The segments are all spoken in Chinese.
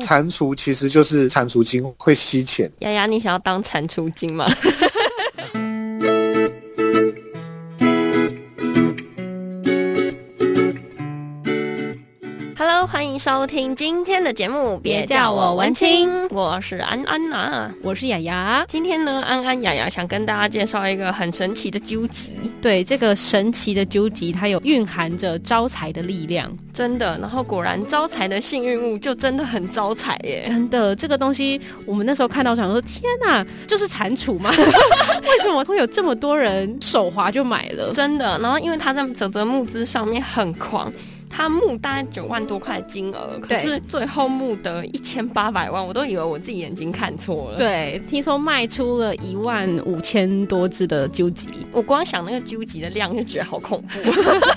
蟾蜍其实就是蟾蜍精会吸钱。丫丫，你想要当蟾蜍精吗？迎收听今天的节目，别叫我文青，我是安安呐、啊，我是雅雅。今天呢，安安雅雅想跟大家介绍一个很神奇的纠集。对，这个神奇的纠集，它有蕴含着招财的力量，真的。然后果然招财的幸运物就真的很招财耶，真的。这个东西我们那时候看到想说，天哪，就是蟾蜍吗？为什么会有这么多人手滑就买了？真的。然后因为他在整个募资上面很狂。他募大概九万多块金额，可是最后募得一千八百万，我都以为我自己眼睛看错了。对，听说卖出了一万五千多只的纠集，我光想那个纠集的量就觉得好恐怖。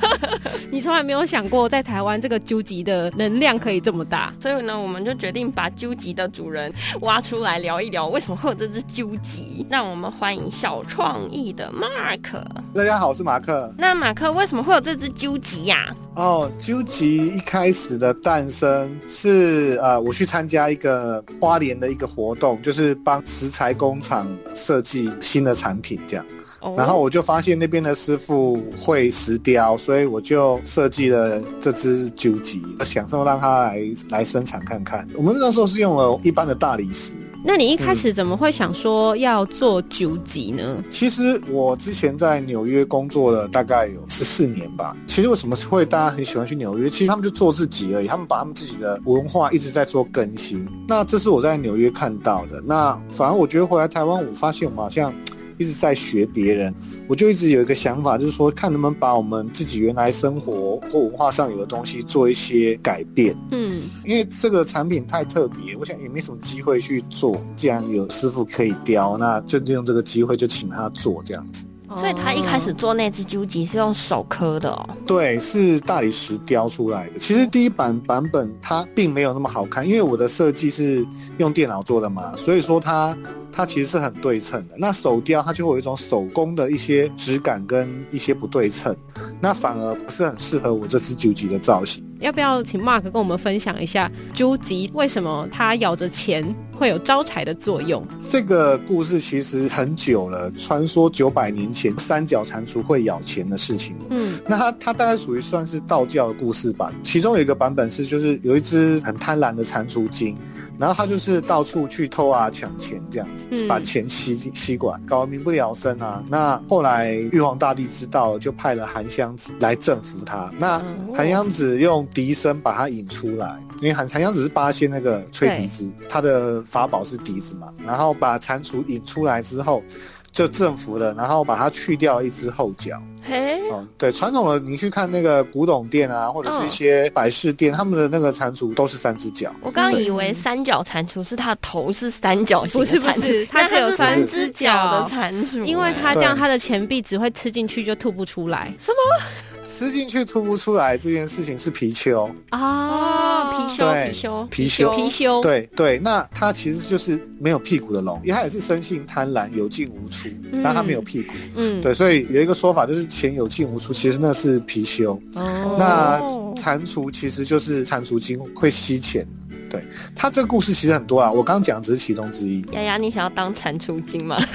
你从来没有想过在台湾这个纠集的能量可以这么大，所以呢，我们就决定把纠集的主人挖出来聊一聊，为什么会有这只纠集？让我们欢迎小创意的 Mark。大家好，我是马克。那马克为什么会有这只纠集呀？哦。纠集一开始的诞生是呃，我去参加一个花莲的一个活动，就是帮石材工厂设计新的产品这样。然后我就发现那边的师傅会石雕，所以我就设计了这只究极，想说让他来来生产看看。我们那时候是用了一般的大理石。那你一开始怎么会想说要做九级呢？嗯，其实我之前在纽约工作了大概有十四年吧。其实为什么会大家很喜欢去纽约？其实他们就做自己而已，他们把他们自己的文化一直在做更新。那这是我在纽约看到的。那反而我觉得回来台湾，我发现我们好像。一直在学别人，我就一直有一个想法，就是说看能不能把我们自己原来生活或文化上有的东西做一些改变。嗯，因为这个产品太特别，我想也没什么机会去做。既然有师傅可以雕，那就利用这个机会就请他做这样子。所以他一开始做那只纠集是用手刻的哦？对，是大理石雕出来的。其实第一版版本它并没有那么好看，因为我的设计是用电脑做的嘛，所以说它。它其实是很对称的，那手雕它就会有一种手工的一些质感跟一些不对称，那反而不是很适合我这只纠集的造型。要不要请 Mark 跟我们分享一下纠集为什么它咬着钱会有招财的作用？这个故事其实很久了，传说九百年前三角蟾蜍会咬钱的事情。嗯，那它它大概属于算是道教的故事吧。其中有一个版本是，就是有一只很贪婪的蟾蜍精。然后它就是到处去偷啊抢钱这样子，把钱吸吸管，搞得民不聊生啊。那后来玉皇大帝知道，就派了韩湘子来征服他。那韩湘子用笛声把他引出来，因为韩韩湘子是八仙那个吹笛子，他的法宝是笛子嘛。然后把蟾蜍引出来之后，就征服了，然后把它去掉一只后脚。嘿，哦，对，传统的你去看那个古董店啊，或者是一些百事店，他们的那个蟾蜍都是三只脚。我刚刚以为三角蟾蜍是它的头是三角形，不是不是，它只有三只脚的蟾蜍，因为它这样它的钱币只会吃进去就吐不出来。什么？吃进去吐不出来这件事情是貔貅啊，貔貅，貔貅，貔貅，貔貅，对对，那它其实就是没有屁股的龙，因为它也是生性贪婪，有进无出，但它没有屁股，嗯，对，所以有一个说法就是钱有进无出，其实那是貔貅，哦，那蟾蜍其实就是蟾蜍精会吸钱。对，他这个故事其实很多啊，我刚刚讲只是其中之一。丫丫，你想要当蟾蜍精吗？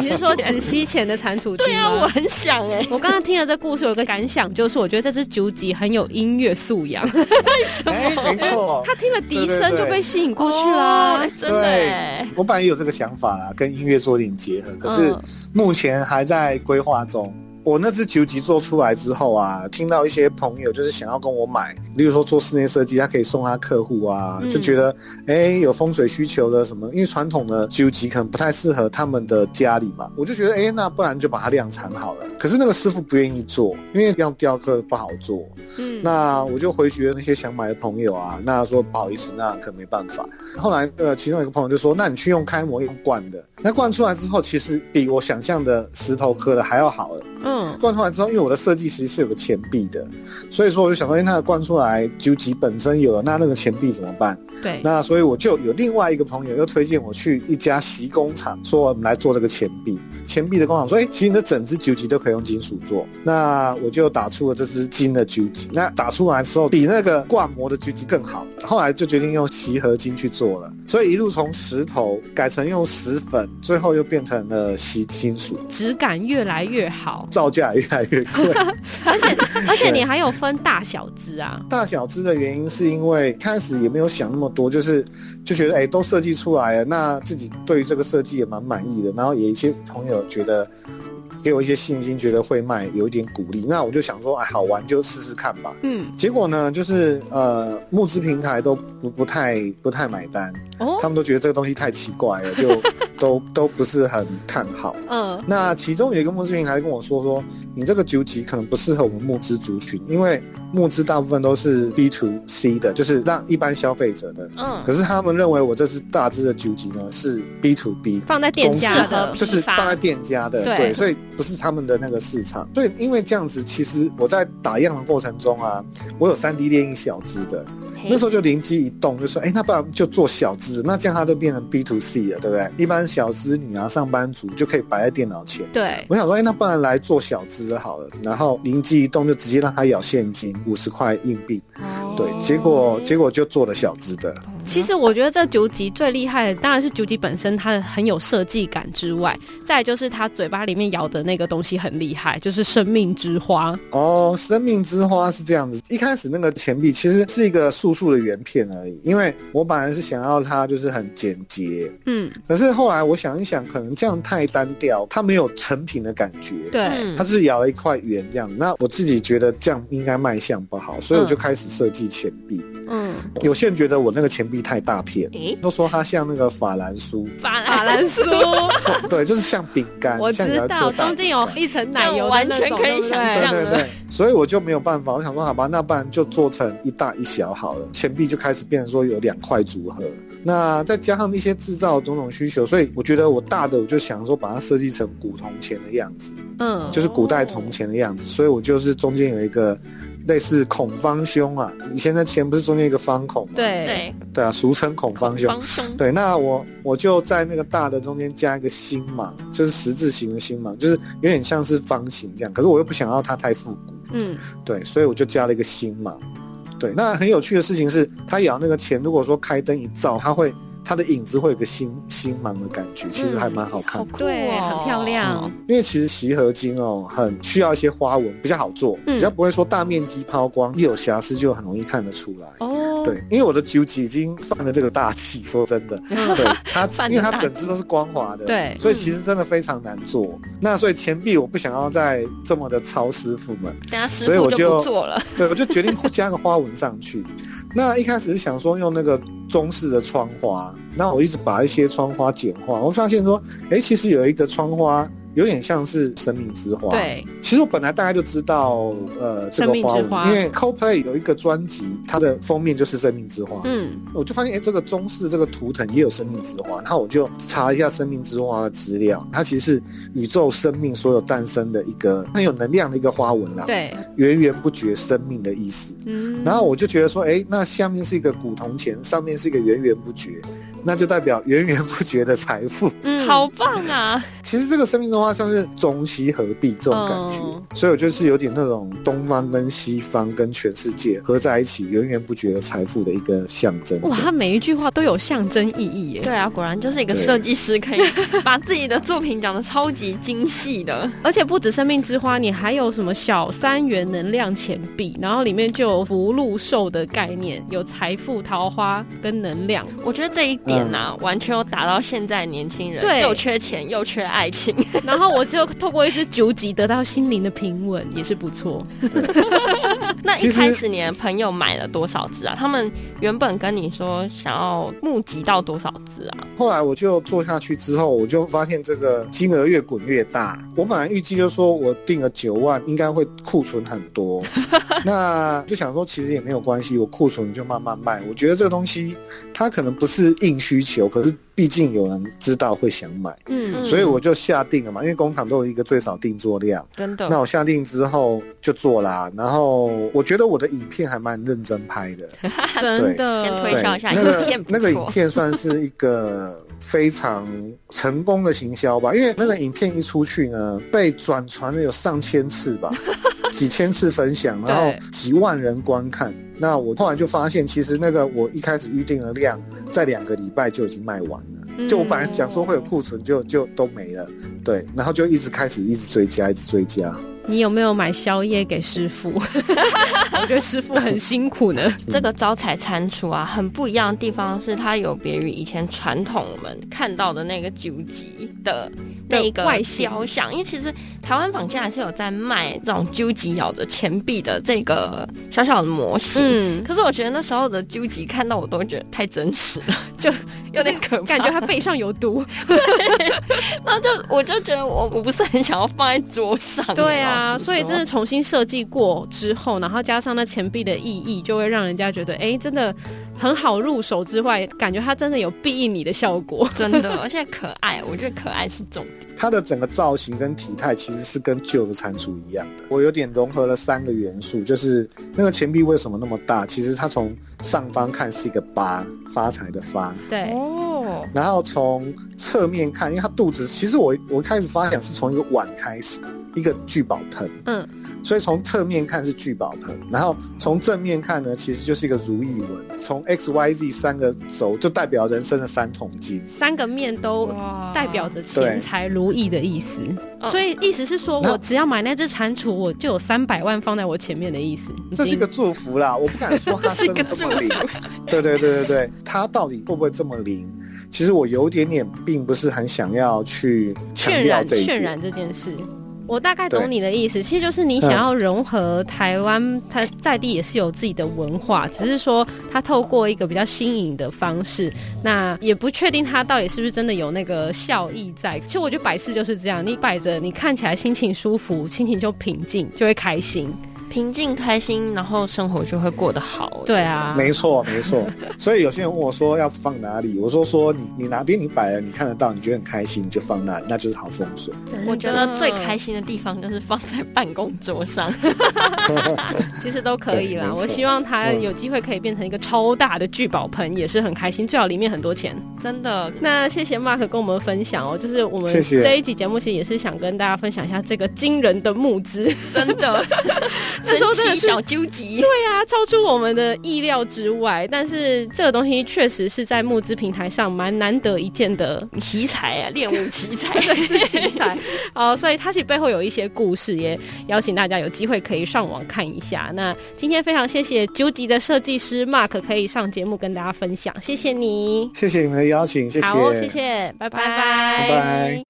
你是说只吸钱的蟾蜍精？对啊，我很想哎、欸。我刚刚听了这故事，有个感想，就是我觉得这只纠集很有音乐素养。为什么？欸、没错，他听了笛声就被吸引过去了。对对对，真的、欸。我本来也有这个想法啊，跟音乐做一点结合，可是目前还在规划中。我那只纠集做出来之后啊，听到一些朋友就是想要跟我买，例如说做室内设计，他可以送他客户啊，就觉得哎、欸、有风水需求的什么，因为传统的纠集可能不太适合他们的家里嘛，我就觉得哎、欸、那不然就把它量产好了。可是那个师傅不愿意做，因为要雕刻不好做。嗯，那我就回绝那些想买的朋友啊，那说不好意思，那可能没办法。后来呃，其中一个朋友就说，那你去用开模用灌的，那灌出来之后，其实比我想象的石头刻的还要好了。嗯，灌出来之后，因为我的设计其实是有个钱币的，所以说我就想说，哎，那个灌出来来究极本身有了，那那个钱币怎么办？对，那所以我就有另外一个朋友又推荐我去一家锡工厂，说我们来做这个钱币。钱币的工厂说，哎、欸，其实你的整只究极都可以用金属做。那我就打出了这只金的究极。那打出来之后，比那个挂膜的究极更好。后来就决定用锡合金去做了。所以一路从石头改成用石粉，最后又变成了锡金属，质感越来越好，造价越来越贵。而且而且你还有分大小只啊？大小只的原因是因为开始也没有想那么多，就是就觉得哎、欸，都设计出来了，那自己对于这个设计也蛮满意的。然后也一些朋友觉得给我一些信心，觉得会卖，有一点鼓励。那我就想说，哎，好玩就试试看吧。嗯，结果呢，就是呃，募资平台都不不太不太买单，哦，他们都觉得这个东西太奇怪了，就。都都不是很看好，嗯，那其中有一个募资平台跟我说说，你这个究极可能不适合我们募资族群，因为募资大部分都是 B to C 的，就是让一般消费者的，嗯，可是他们认为我这是大只的究极呢，是 B to B，放在店家的，就是放在店家的，对，对，所以不是他们的那个市场，所以因为这样子，其实我在打样的过程中啊，我有三 D 列印小只的。那时候就灵机一动，就说：“哎、欸，那不然就做小资，那这样它就变成 B to C 了，对不对？一般小资女啊，上班族就可以摆在电脑前。对，我想说，哎、欸，那不然来做小资好了。然后灵机一动，就直接让他咬现金五十块硬币。哦、对，结果结果就做了小资的。其实我觉得这九级最厉害的，当然是九级本身它很有设计感之外，再就是它嘴巴里面咬的那个东西很厉害，就是生命之花。哦，生命之花是这样子。一开始那个钱币其实是一个素素的圆片而已，因为我本来是想要它就是很简洁，嗯，可是后来我想一想，可能这样太单调，它没有成品的感觉。对，它是咬了一块圆这样。那我自己觉得这样应该卖相不好，所以我就开始设计钱币。嗯，有些人觉得我那个钱币太大片，欸、都说它像那个法兰酥。法兰酥，对，就是像饼干。我知道，中间有一层奶油，完全可以想象。对对对，所以我就没有办法，我想说，好吧，那不然就做成一大一小好了。钱币就开始变成说有两块组合，那再加上一些制造种种需求，所以我觉得我大的我就想说把它设计成古铜钱的样子，嗯，就是古代铜钱的样子，所以我就是中间有一个。类似孔方兄啊，以前的钱不是中间一个方孔吗？对对对啊，俗称孔方兄。方兄。对，那我我就在那个大的中间加一个星芒，就是十字形的星芒，就是有点像是方形这样。可是我又不想要它太复古，嗯，对，所以我就加了一个星芒。对，那很有趣的事情是，它咬那个钱，如果说开灯一照，它会。它的影子会有个星星芒的感觉，其实还蛮好看的，嗯，对，很漂亮。嗯、因为其实锡合金哦，很需要一些花纹，比较好做，嗯、比较不会说大面积抛光，一有瑕疵就很容易看得出来。哦，对，因为我的究极已经犯了这个大忌，说真的，对它，因为它整只都是光滑的，对，所以其实真的非常难做。嗯、那所以钱币我不想要再这么的操师傅们，等下师傅就做了，所以我就对，我就决定加个花纹上去。那一开始是想说用那个中式的窗花，那我一直把一些窗花简化，我发现说，哎、其实有一个窗花。有点像是生命之花。对，其实我本来大概就知道，呃，这个花纹，因为 Coldplay 有一个专辑，它的封面就是生命之花。嗯，我就发现，哎，这个中式这个图腾也有生命之花，然后我就查一下生命之花的资料，它其实是宇宙生命所有诞生的一个很有能量的一个花纹啦。对，源源不绝生命的意思。嗯，然后我就觉得说，哎，那下面是一个古铜钱，上面是一个源源不绝。那就代表源源不绝的财富，嗯，好棒啊！其实这个生命的话，像是中西合璧这种感觉，嗯、所以我就是有点那种东方跟西方跟全世界合在一起，源源不绝的财富的一个象征。哇，他每一句话都有象征意义耶！对啊，果然就是一个设计师，可以把自己的作品讲的超级精细的。而且不止生命之花，你还有什么小三元能量钱币，然后里面就有福禄寿的概念，有财富、桃花跟能量。我觉得这一。点呐、啊，完全有打到现在年轻人，对，又缺钱又缺爱情，然后我就透过一支九级得到心灵的平稳，也是不错。那一开始你的朋友买了多少只啊？他们原本跟你说想要募集到多少只啊？后来我就做下去之后，我就发现这个金额越滚越大。我本来预计就是说我定了九万，应该会库存很多，那就想说其实也没有关系，我库存就慢慢卖。我觉得这个东西它可能不是硬需求，可是。毕竟有人知道会想买，嗯，所以我就下定了嘛，因为工厂都有一个最少定做量，真的。那我下定之后就做啦，然后我觉得我的影片还蛮认真拍的，真的。先推销一下影片，那个影片算是一个非常成功的行销吧，因为那个影片一出去呢，被转传了有上千次吧，几千次分享，然后几万人观看。那我后来就发现，其实那个我一开始预定的量，在两个礼拜就已经卖完了。就我本来讲说会有库存，就就都没了。对，然后就一直开始一直追加，一直追加。你有没有买宵夜给师傅？我觉得师傅很辛苦呢。这个招财蟾蜍啊，很不一样的地方是，它有别于以前传统我们看到的那个究极的那个外雕像。因为其实台湾坊间还是有在卖这种究极咬着钱币的这个小小的模型。嗯，可是我觉得那时候的究极看到我都觉得太真实了，就有点可怕，感觉它背上有毒。然后就我就觉得我我不是很想要放在桌上。对啊。啊，所以真的重新设计过之后，然后加上那钱币的意义，就会让人家觉得，哎，真的很好入手之外，感觉它真的有庇应你的效果，真的，而且可爱，我觉得可爱是重点。它的整个造型跟体态其实是跟旧的蟾蜍一样的。我有点融合了三个元素，就是那个钱币为什么那么大？其实它从上方看是一个八，发财的发。对哦。然后从侧面看，因为它肚子，其实我我开始发想是从一个碗开始。一个聚宝盆，嗯，所以从侧面看是聚宝盆，然后从正面看呢，其实就是一个如意纹。从 X Y Z 三个轴就代表人生的三桶金，三个面都代表着钱财如意的意思。所以意思是说我只要买那只蟾蜍，我就有三百万放在我前面的意思。这是一个祝福啦，我不敢说它真的这么灵。对对对对对，它到底会不会这么灵？其实我有点点并不是很想要去渲染渲染这件事。我大概懂你的意思，其实就是你想要融合台湾，它在地也是有自己的文化，只是说它透过一个比较新颖的方式，那也不确定它到底是不是真的有那个效益在。其实我觉得摆饰就是这样，你摆着，你看起来心情舒服，心情就平静，就会开心。平静开心，然后生活就会过得好。对啊，没错没错。所以有些人问我说要放哪里，我说说你你哪边你摆了，你看得到，你觉得很开心，你就放那，那就是好风水。我觉得最开心的地方就是放在办公桌上，其实都可以啦。我希望它有机会可以变成一个超大的聚宝盆，也是很开心，最好里面很多钱，真的。那谢谢 Mark 跟我们分享哦，就是我们这一集节目其实也是想跟大家分享一下这个惊人的募资，真的。这时候真的是小纠结，对呀、啊，超出我们的意料之外。但是这个东西确实是在募资平台上蛮难得一见的奇才啊，练武奇才是奇才。哦，所以它其实背后有一些故事，也邀请大家有机会可以上网看一下。那今天非常谢谢究极的设计师 Mark 可以上节目跟大家分享，谢谢你，谢谢你们的邀请，谢谢，好，谢谢，拜拜，拜拜。拜拜。